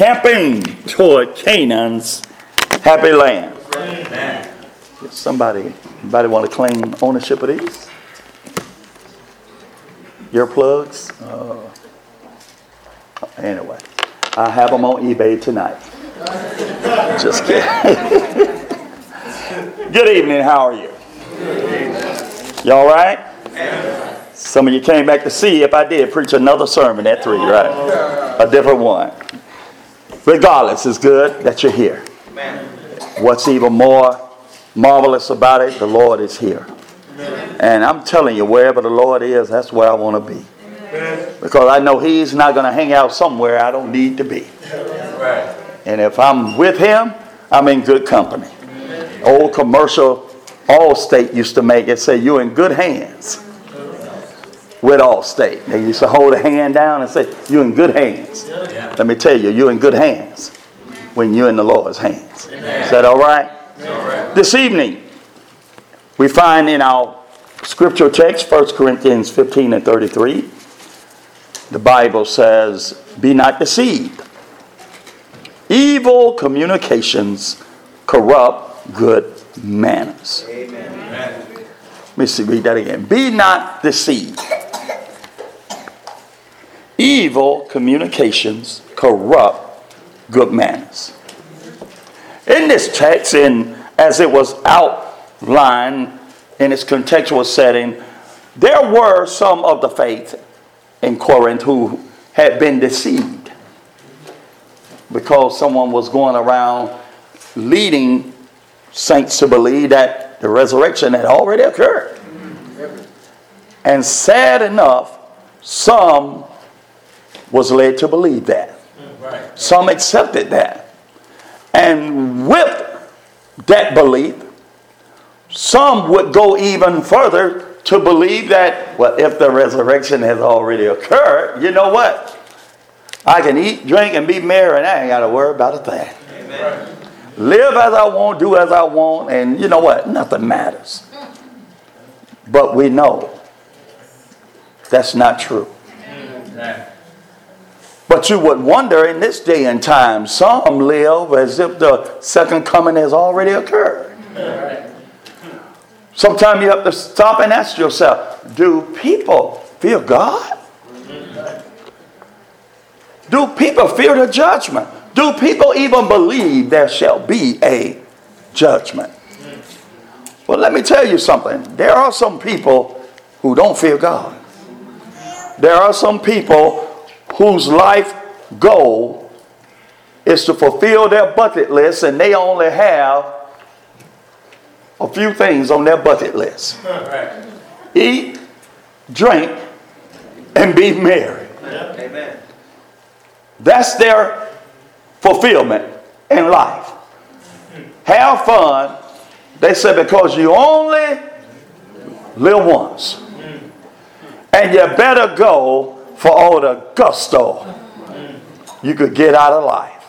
camping toward Canaan's happy land. Somebody, anybody want to claim ownership of these? Your plugs? Uh, anyway, I have them on eBay tonight. Just kidding. Good evening. How are you? You all right? Some of you came back to see if I did preach another sermon at three, right? A different one. Regardless, it's good that you're here. What's even more marvelous about it, the Lord is here. And I'm telling you, wherever the Lord is, that's where I want to be. Because I know He's not going to hang out somewhere I don't need to be. And if I'm with Him, I'm in good company. Old commercial Allstate used to make it say, You're in good hands with Allstate. They used to hold a hand down and say, You're in good hands. Let me tell you, you're in good hands when you're in the Lord's hands. Is that all right? This evening, we find in our scripture text, 1 Corinthians 15 and 33, the Bible says, Be not deceived. Evil communications corrupt good manners. Amen. Let me see, read that again. Be not deceived. Evil communications corrupt good manners. In this text, in as it was outlined in its contextual setting, there were some of the faith in Corinth who had been deceived because someone was going around leading saints to believe that the resurrection had already occurred. And sad enough, some was led to believe that. Some accepted that. And with that belief, some would go even further to believe that, well, if the resurrection has already occurred, you know what? I can eat, drink, and be merry, and I ain't got to worry about a thing. Amen. Live as I want, do as I want, and you know what? Nothing matters. But we know that's not true. But you would wonder in this day and time, some live as if the second coming has already occurred. Sometimes you have to stop and ask yourself do people fear God? Do people fear the judgment? Do people even believe there shall be a judgment? Well, let me tell you something. There are some people who don't fear God. There are some people whose life goal is to fulfill their bucket list and they only have a few things on their bucket list eat, drink, and be merry. Amen. That's their fulfillment in life. Have fun. They say because you only live once. And you better go for all the gusto you could get out of life.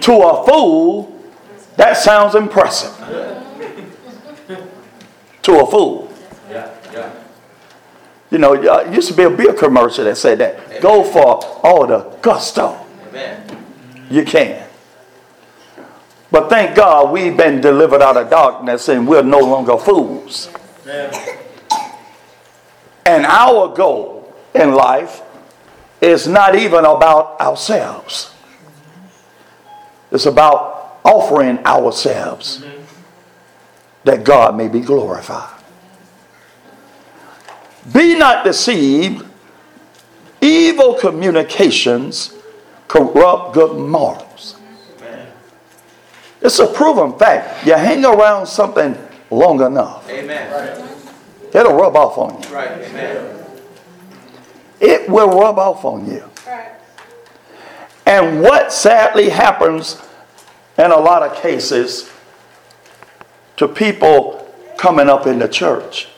To a fool, that sounds impressive. to a fool. Yeah, yeah. You know, uh, it used to be a beer commercial that said that. Amen. Go for all the gusto. Amen. You can. But thank God we've been delivered out of darkness and we're no longer fools. Amen. And our goal in life is not even about ourselves, it's about offering ourselves that God may be glorified. Be not deceived. Evil communications corrupt good morals. It's a proven fact. You hang around something long enough. Amen. It'll rub off on you. Right. Amen. It will rub off on you. Right. And what sadly happens in a lot of cases to people coming up in the church,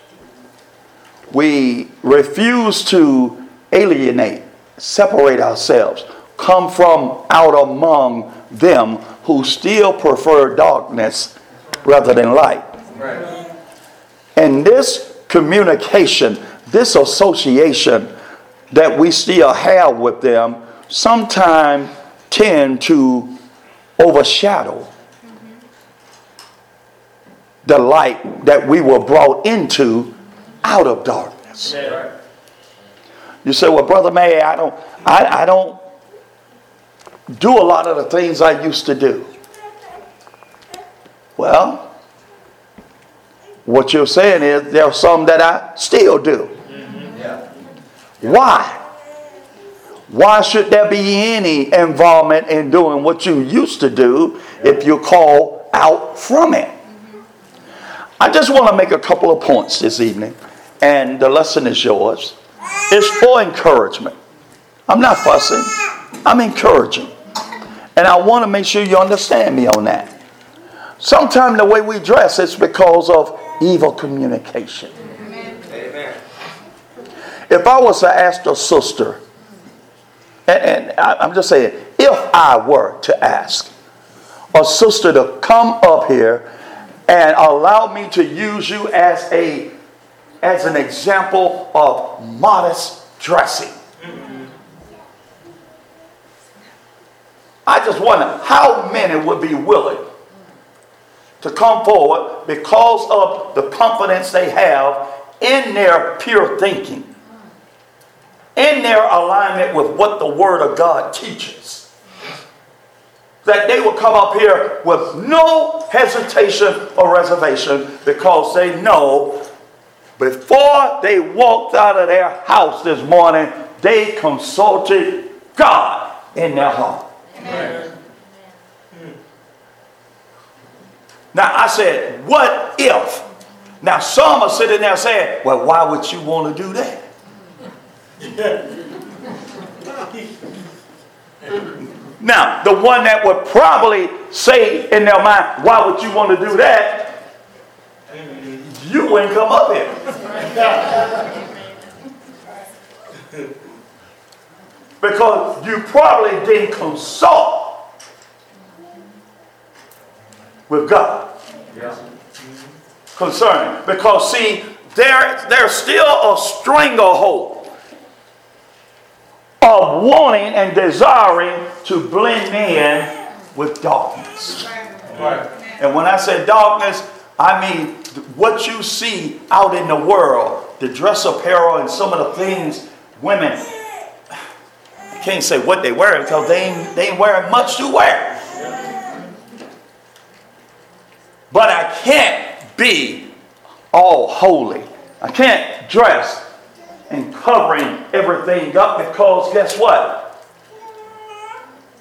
we refuse to alienate, separate ourselves, come from out among them who still prefer darkness rather than light. Right. And this communication, this association that we still have with them sometimes tend to overshadow the light that we were brought into out of darkness. You say, well, Brother May, I don't, I, I don't do a lot of the things I used to do. Well, what you're saying is there are some that I still do. Why? Why should there be any involvement in doing what you used to do if you're called out from it? I just want to make a couple of points this evening, and the lesson is yours. It's for encouragement. I'm not fussing, I'm encouraging. And I want to make sure you understand me on that. Sometimes the way we dress is because of evil communication. Amen. If I was to ask a sister, and, and I, I'm just saying, if I were to ask a sister to come up here and allow me to use you as a as an example of modest dressing. I just wonder how many would be willing to come forward because of the confidence they have in their pure thinking, in their alignment with what the Word of God teaches. That they will come up here with no hesitation or reservation because they know before they walked out of their house this morning, they consulted God in their heart. Amen. Now I said, what if? Now some are sitting there saying, well, why would you want to do that? now, the one that would probably say in their mind, why would you want to do that? You wouldn't come up here. because you probably didn't consult with God. Yeah. Concerning. Because see, there, there's still a stranglehold of wanting and desiring to blend in with darkness. Right. And when I say darkness, I mean what you see out in the world, the dress apparel and some of the things women I can't say what they wear because they ain't, they ain't wearing much to wear. But I can't be all holy. I can't dress and covering everything up because guess what?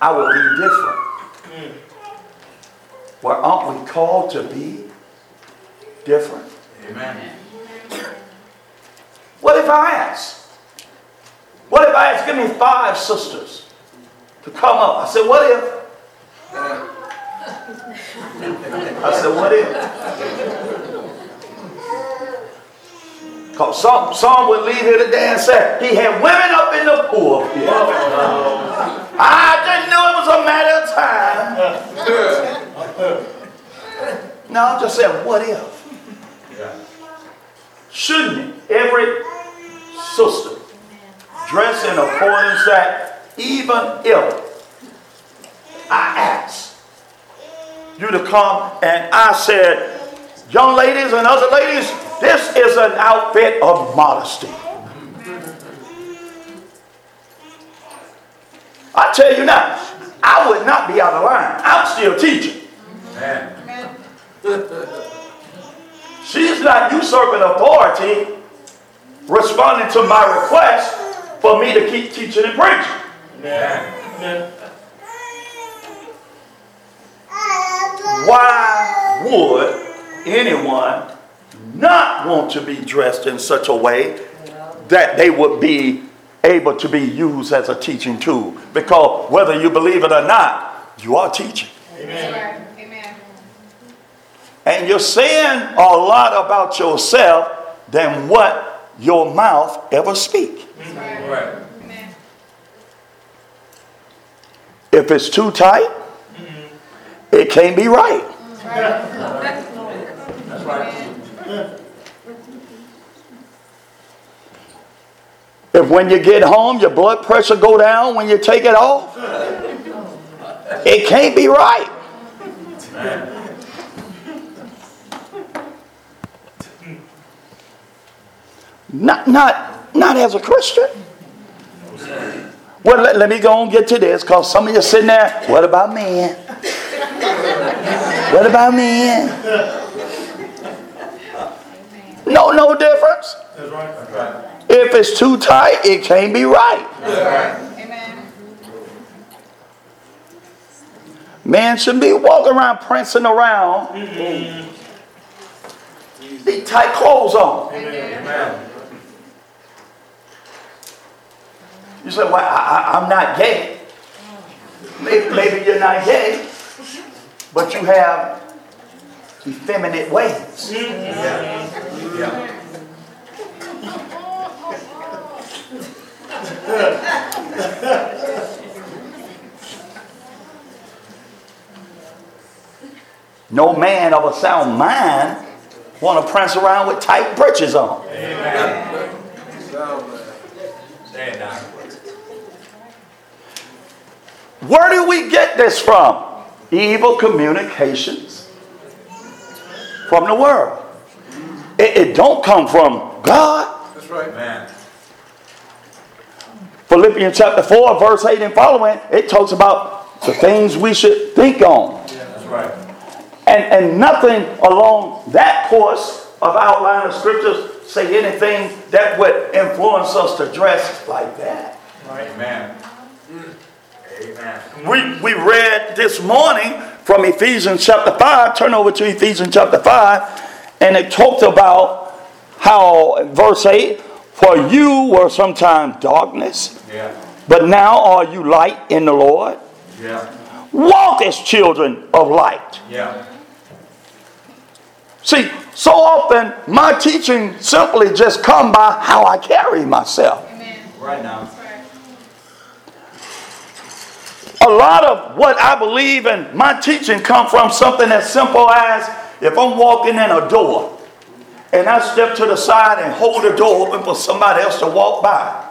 I will be different. Well, aren't we called to be different? Amen. What if I ask? What if I ask, give me five sisters to come up? I said, what if? I said, what if? Because some, some would leave here today and say, he had women up in the pool. I didn't know it was a matter of time. no, I'm just saying, what if? Shouldn't every sister dress in accordance that even if I ask, you to come. And I said, young ladies and other ladies, this is an outfit of modesty. I tell you now, I would not be out of line. I'm still teaching. Amen. She's not usurping authority, responding to my request for me to keep teaching and preaching. Amen. Why would anyone not want to be dressed in such a way that they would be able to be used as a teaching tool? Because whether you believe it or not, you are teaching. Amen. Amen. And you're saying a lot about yourself than what your mouth ever speak. Right. If it's too tight, it can't be right. If when you get home your blood pressure go down when you take it off, it can't be right. Not, not, not as a Christian. Well, let, let me go and get to this because some of you sitting there, what about men? What about me? No, no difference. If it's too tight, it can't be right. Man shouldn't be walking around prancing around. These tight clothes on. You say, well, I, am not gay. Maybe, maybe, you're not gay, but you have effeminate ways. Yeah. Yeah. no man of a sound mind want to prance around with tight breeches on. Amen. Where do we get this from? Evil communications from the world. It, it don't come from God. That's right, man. Philippians chapter 4, verse 8 and following, it talks about the things we should think on. Yeah, that's right. And, and nothing along that course of outline of scriptures say anything that would influence us to dress like that. Right. Amen. We, we read this morning from Ephesians chapter 5. Turn over to Ephesians chapter 5. And it talked about how, verse 8, for you were sometime darkness, yeah. but now are you light in the Lord. Yeah. Walk as children of light. Yeah. See, so often my teaching simply just come by how I carry myself. Amen. Right now. A lot of what I believe and my teaching come from something as simple as if I'm walking in a door and I step to the side and hold the door open for somebody else to walk by.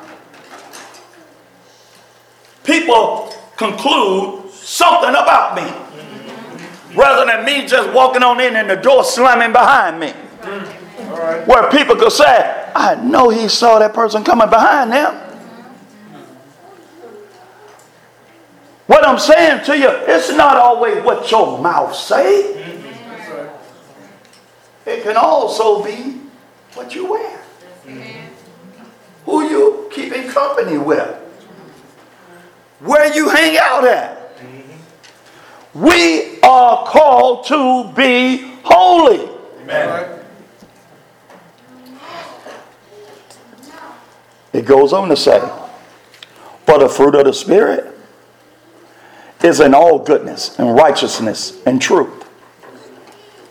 People conclude something about me rather than me just walking on in and the door slamming behind me. Where people could say, I know he saw that person coming behind them. What I'm saying to you, it's not always what your mouth say. Mm-hmm. It can also be what you wear. Who you keeping company with. Where you hang out at. Mm-hmm. We are called to be holy. Amen. It goes on to say, for the fruit of the Spirit is in all goodness and righteousness and truth,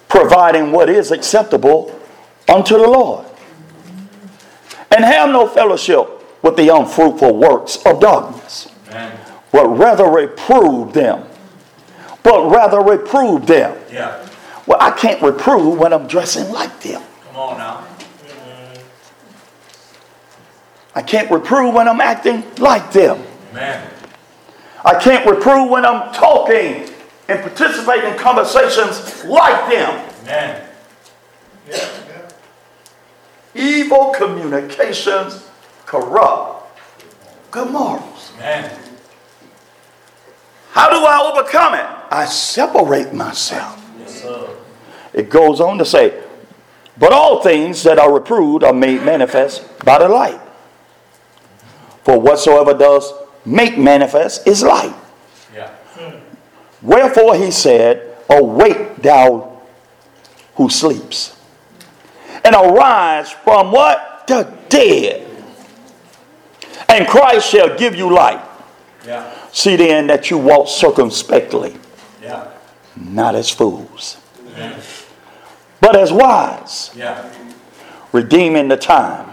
providing what is acceptable unto the Lord. And have no fellowship with the unfruitful works of darkness, Amen. but rather reprove them. But rather reprove them. Yeah. Well, I can't reprove when I'm dressing like them. Come on now. I can't reprove when I'm acting like them. Amen. I can't reprove when I'm talking and participating in conversations like them. Amen. Evil communications corrupt good morals. Amen. How do I overcome it? I separate myself. Yes, sir. It goes on to say, but all things that are reproved are made manifest by the light. For whatsoever does make manifest is light. Yeah. Wherefore he said, Awake thou who sleeps, and arise from what? The dead. And Christ shall give you light. Yeah. See then that you walk circumspectly, Yeah. not as fools, Amen. but as wise, Yeah. redeeming the time,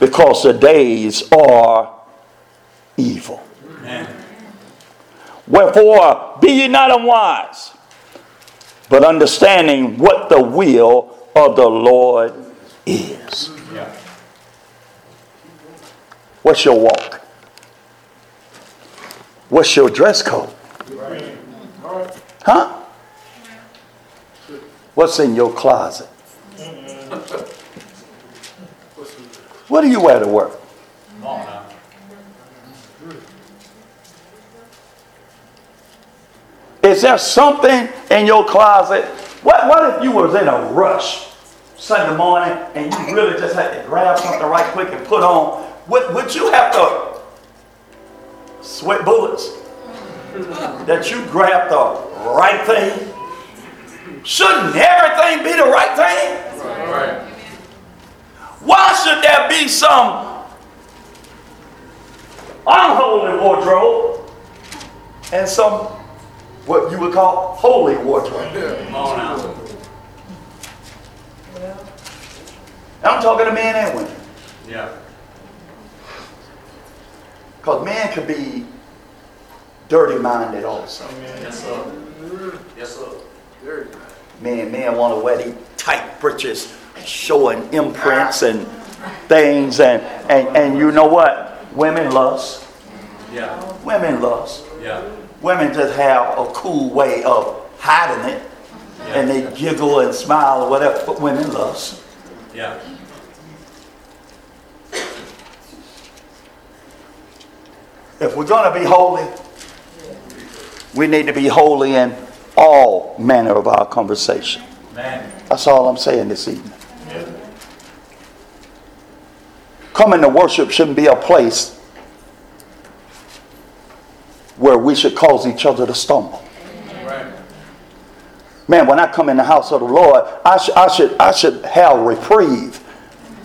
because the days are evil. Amen. Wherefore, be ye not unwise, but understanding what the will of the Lord is. Yeah. What's your walk? What's your dress code? Huh? What's in your closet? What do you wear to work? Come on now. Is there something in your closet? What, what if you was in a rush Sunday morning and you really just had to grab something right quick and put on? Would, would you have to sweat bullets that you grabbed the right thing? Shouldn't everything be the right thing? Why should there be some unholy wardrobe and some what you would call holy wardrobe? Come on now. I'm talking to men and women. Yeah. Because men could be dirty minded also. Yes, sir. Yes, sir. Men, men want to wear these tight breeches showing imprints and things and, and, and you know what? Women lust. Yeah. Women lust. Yeah. Women just have a cool way of hiding it. And they giggle and smile or whatever, but women lust. Yeah. If we're going to be holy, we need to be holy in all manner of our conversation. Man. That's all I'm saying this evening. Coming to worship shouldn't be a place where we should cause each other to stumble. Man, when I come in the house of the Lord, I, sh- I, should, I should have reprieve.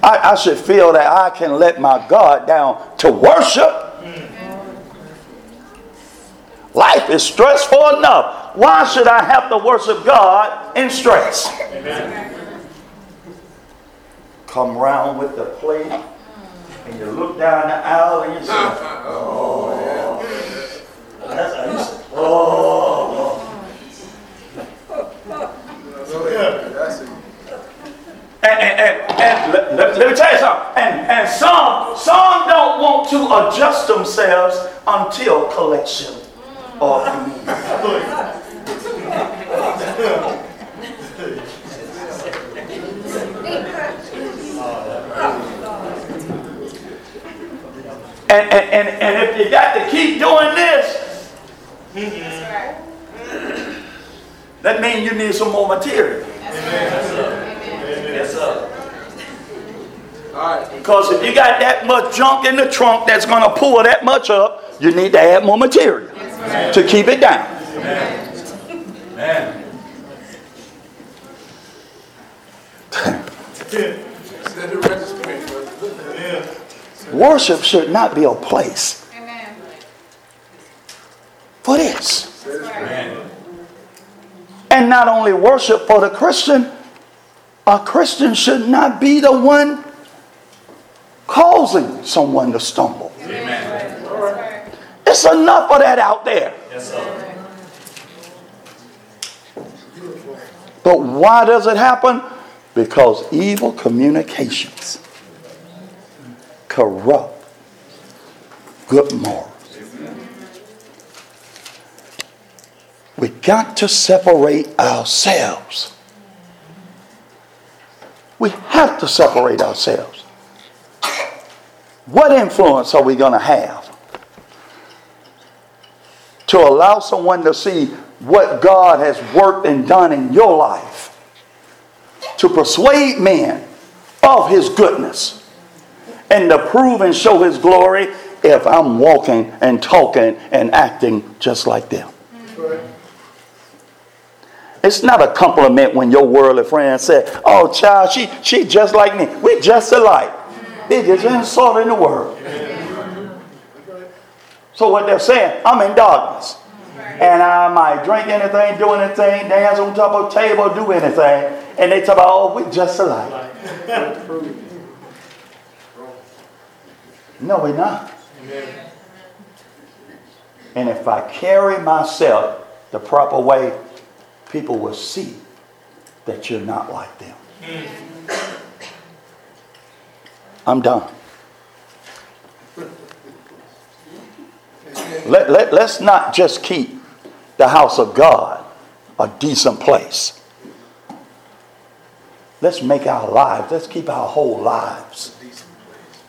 I, I should feel that I can let my God down to worship. Life is stressful enough. Why should I have to worship God in stress? Come round with the plate, and you look down the aisle and you say, "Oh, oh." And let, me tell you something. And, some, some don't want to adjust themselves until collection communion. And, and, and, and if you got to keep doing that means you need some more material. Yes, sir. Because if you got that much junk in the trunk that's going to pull that much up, you need to add more material to keep it down. Man. Worship should not be a place Amen. For this. Man. And not only worship for the Christian, a Christian should not be the one causing someone to stumble. Amen. It's enough of that out there. Yes, sir. But why does it happen? Because evil communications corrupt good morals. We got to separate ourselves. We have to separate ourselves. What influence are we going to have to allow someone to see what God has worked and done in your life? To persuade men of his goodness and to prove and show his glory if I'm walking and talking and acting just like them. It's not a compliment when your worldly friend said, "Oh, child, she she just like me. We just alike." It's just an insult in the world. So what they're saying, I'm in darkness, and I might drink anything, do anything, dance on top of a table, do anything, and they talk about, "Oh, we just alike." No, we're not. And if I carry myself the proper way, people will see that you're not like them. I'm done. Let, let, let's not just keep the house of God a decent place. Let's make our lives, let's keep our whole lives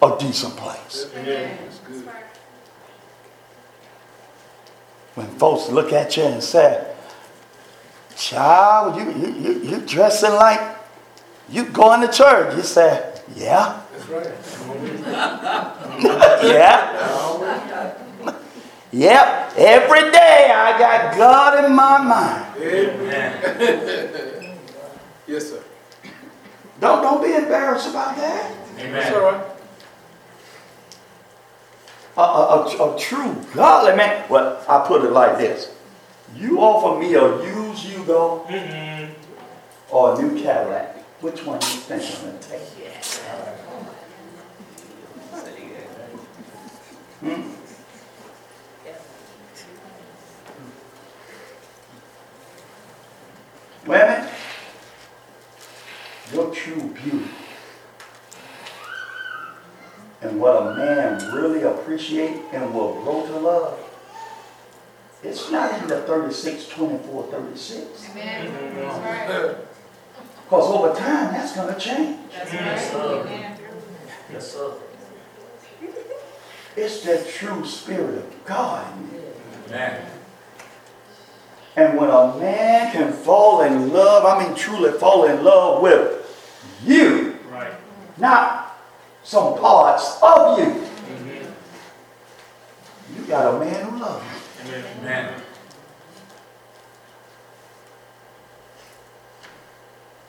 a decent place. When folks look at you and say, Child, you, you, you, you dressing like you going to church. You say, Yeah. That's right. yeah. Yep. Every day I got God in my mind. Amen. Yes, sir. Don't, don't be embarrassed about that. That's all Amen. right. A, a, a, a true godly man. Well, I put it like this. You offer me a used Yugo or a new Cadillac. Which one do you think I'm going to take? Hmm? Women, your true beauty and what a man really appreciate and will grow to love, it's not in the 36, 24, 36. Amen. That's right. Because over time, that's going to change. That's right. Amen. Yes, sir. It's that true spirit of God in. Amen. And when a man can fall in love, I mean truly fall in love with you, Right. not some parts of you, you got a man who loves you. Amen.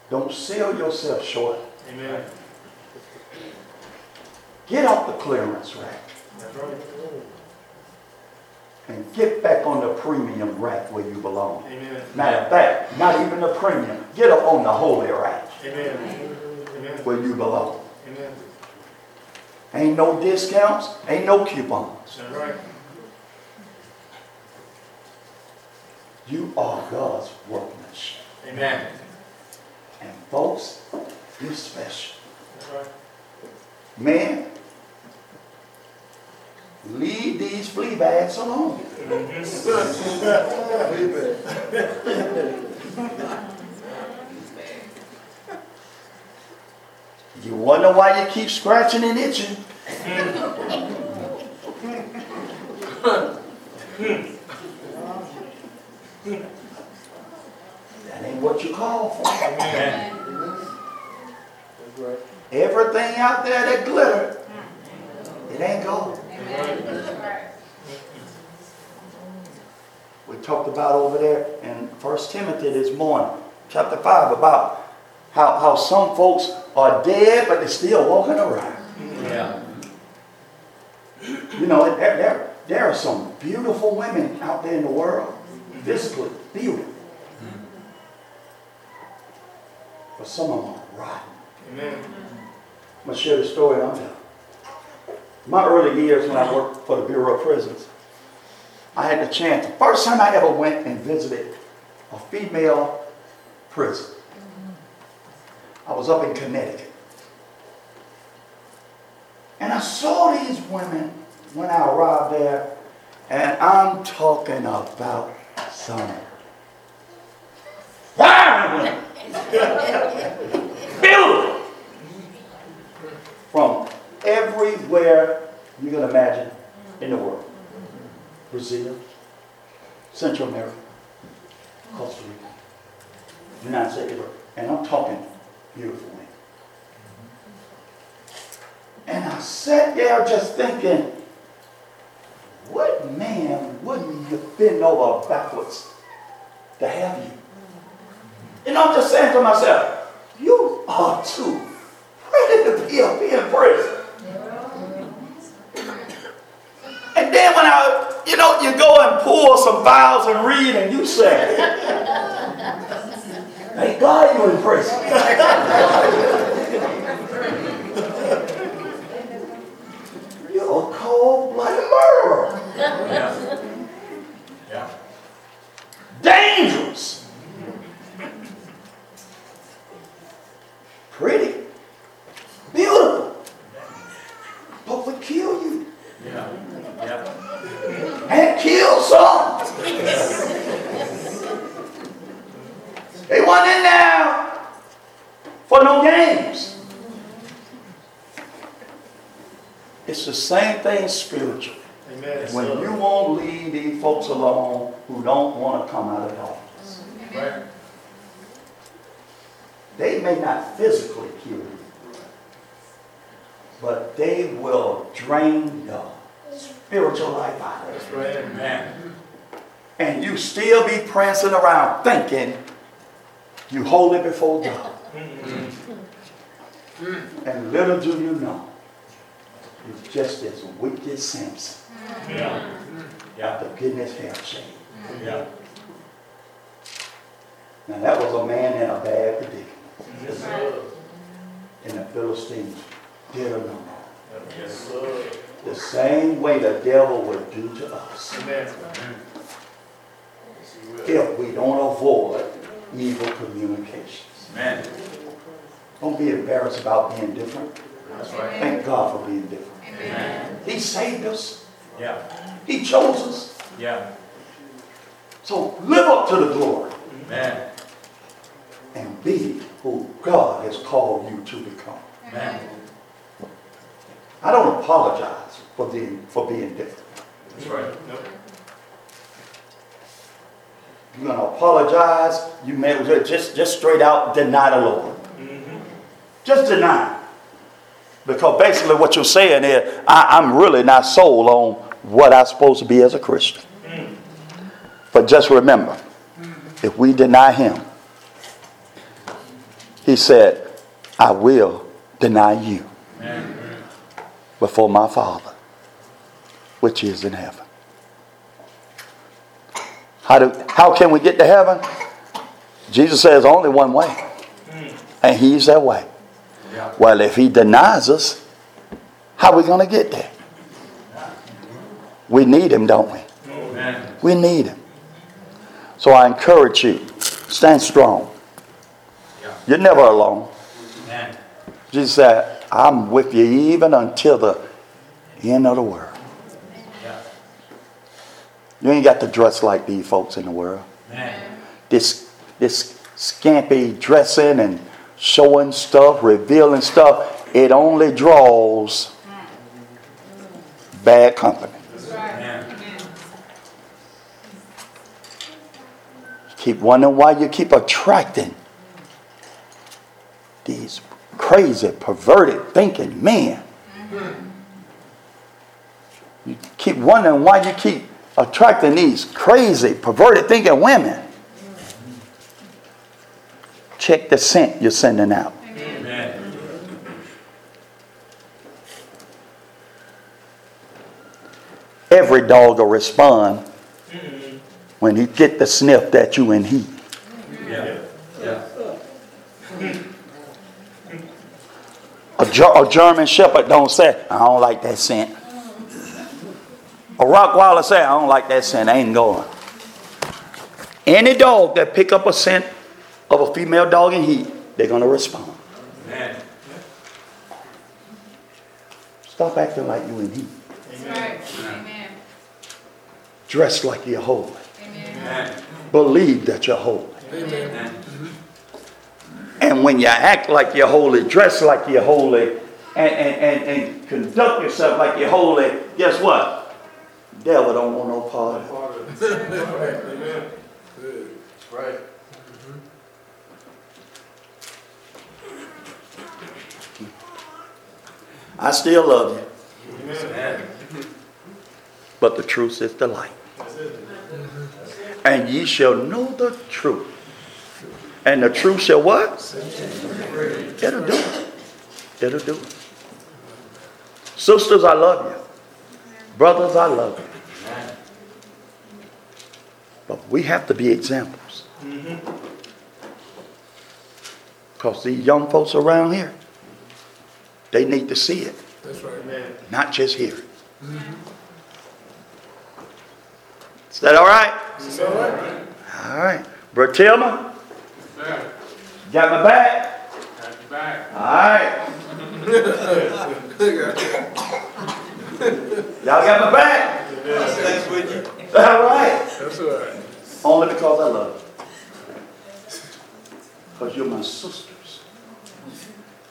Don't sell yourself short. Amen. Get off the clearance rack right. and get back on the premium rack where you belong. Amen. Matter of fact, not even the premium. Get up on the holy rack Amen. Amen. where you belong. Amen. Ain't no discounts, ain't no coupons. That's right. You are God's workmanship. Amen. And folks, you're special. Right. Man, leave these flea bags alone. You wonder why you keep scratching and itching. that ain't what you call for. Amen. That's right. Everything out there that glitter, it ain't gold. Amen. That's right. We talked about over there in First Timothy this morning, chapter 5, about how, how some folks are dead, but they're still walking around. Yeah. You know, there, there, there are some beautiful women out there in the world, physically beautiful. But some of them are rotten. Amen. I'm going to share the story I'm telling. My early years when I worked for the Bureau of Prisons, I had the chance, the first time I ever went and visited a female prison. I was up in Connecticut. And I saw these women when I arrived there, and I'm talking about some women. From everywhere you can imagine in the world. Brazil, Central America, Costa Rica, United States, and I'm talking beautiful. And I sat there just thinking, what man wouldn't you bend over backwards to have you? And I'm just saying to myself, you are too pretty to be up in prison. And then when I, you know, you go and pull some files and read and you say, thank God you're in prison. You're a cold-blooded murderer. Yeah. Yeah. Dangerous. Pretty. Beautiful. But would kill you. Yeah. Yeah. killed some. they wasn't in there for no games. It's the same thing spiritual. Amen. When you won't leave these folks alone who don't want to come out of. Right. They may not physically kill you, but they will drain the spiritual life out of you. Right. Amen. And you still be prancing around thinking you holy before God. Mm-hmm. And little do you know, you're just as weak as Samson. Yeah. Yeah. The goodness hair shade. Yeah. Now that was a man in a bad predicament. Yes, sir. And the Philistines did no wrong. Yes, sir. The same way the devil would do to us Amen. Yes, he will. if we don't avoid evil communications. Amen. Don't be embarrassed about being different. That's right. Thank God for being different. Amen. He saved us. Yeah. He chose us. Yeah. So live up to the glory Amen. and be who God has called you to become. Amen. I don't apologize for being, for being different. That's right. Nope. You're going to apologize, you may just, just straight out deny the Lord. Mm-hmm. Just deny. Because basically what you're saying is, I, I'm really not sold on what I'm supposed to be as a Christian. But just remember, if we deny him, he said, I will deny you Amen. before my Father, which is in heaven. How, do, how can we get to heaven? Jesus says only one way, and he's that way. Well, if he denies us, how are we going to get there? We need him, don't we? We need him. So I encourage you, stand strong. You're never alone. Jesus said, I'm with you even until the end of the world. You ain't got to dress like these folks in the world. This, this scampy dressing and showing stuff, revealing stuff, it only draws bad company. Keep wondering why you keep attracting these crazy, perverted thinking men. You keep wondering why you keep attracting these crazy, perverted thinking women. Check the scent you're sending out. Amen. Every dog will respond mm-hmm. when he get the sniff that you and he. Yeah. Yeah. A, Ger- a German Shepherd don't say, I don't like that scent. A Rottweiler say, I don't like that scent. I ain't going. Any dog that pick up a scent of a female dog in heat, they're gonna respond. Amen. Stop acting like you in heat. Right. Amen. Dress like you're holy. Amen. Believe that you're holy. Amen. And when you act like you're holy, dress like you're holy, and, and, and, and conduct yourself like you're holy, guess what? Devil don't want no part of it. Amen. Good. That's right. I still love you, Amen. but the truth is the light. And ye shall know the truth. And the truth shall what? It'll do it. It'll do it. Sisters, I love you. Brothers, I love you. But we have to be examples. Mm-hmm. Because these young folks around here, they need to see it, That's right. Amen. not just hear it. Is that all right? It's all right. All right. Brother Tillman, Sir, got my back? got your back. All right. Y'all got my back? That's with you. because I love you. Because you're my sisters.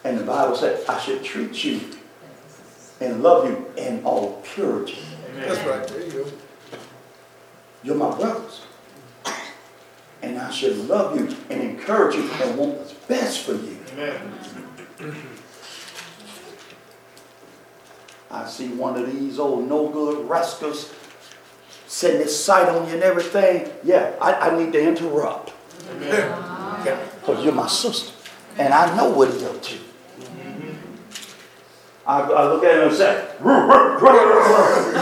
And the Bible said I should treat you and love you in all purity. That's right. There you go. You're my brothers. And I should love you and encourage you and want what's best for you. I see one of these old no good rascals setting his sight on you and everything. Yeah, I, I need to interrupt. Because you're my sister. And I know what he's up to. I, I look at him and say, "Roo, roo, roo, roo, roo."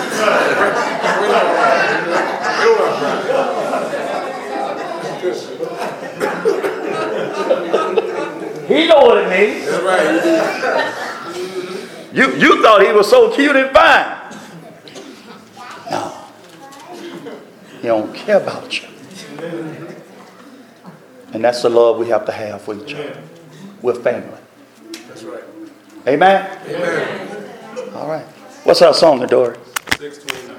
He know what it means. That's right. You, you thought he was so cute and fine. No. He don't care about you. And that's the love we have to have for each other. We're family. That's right. Amen? Amen. All right. What's our song, Adore? Six twenty.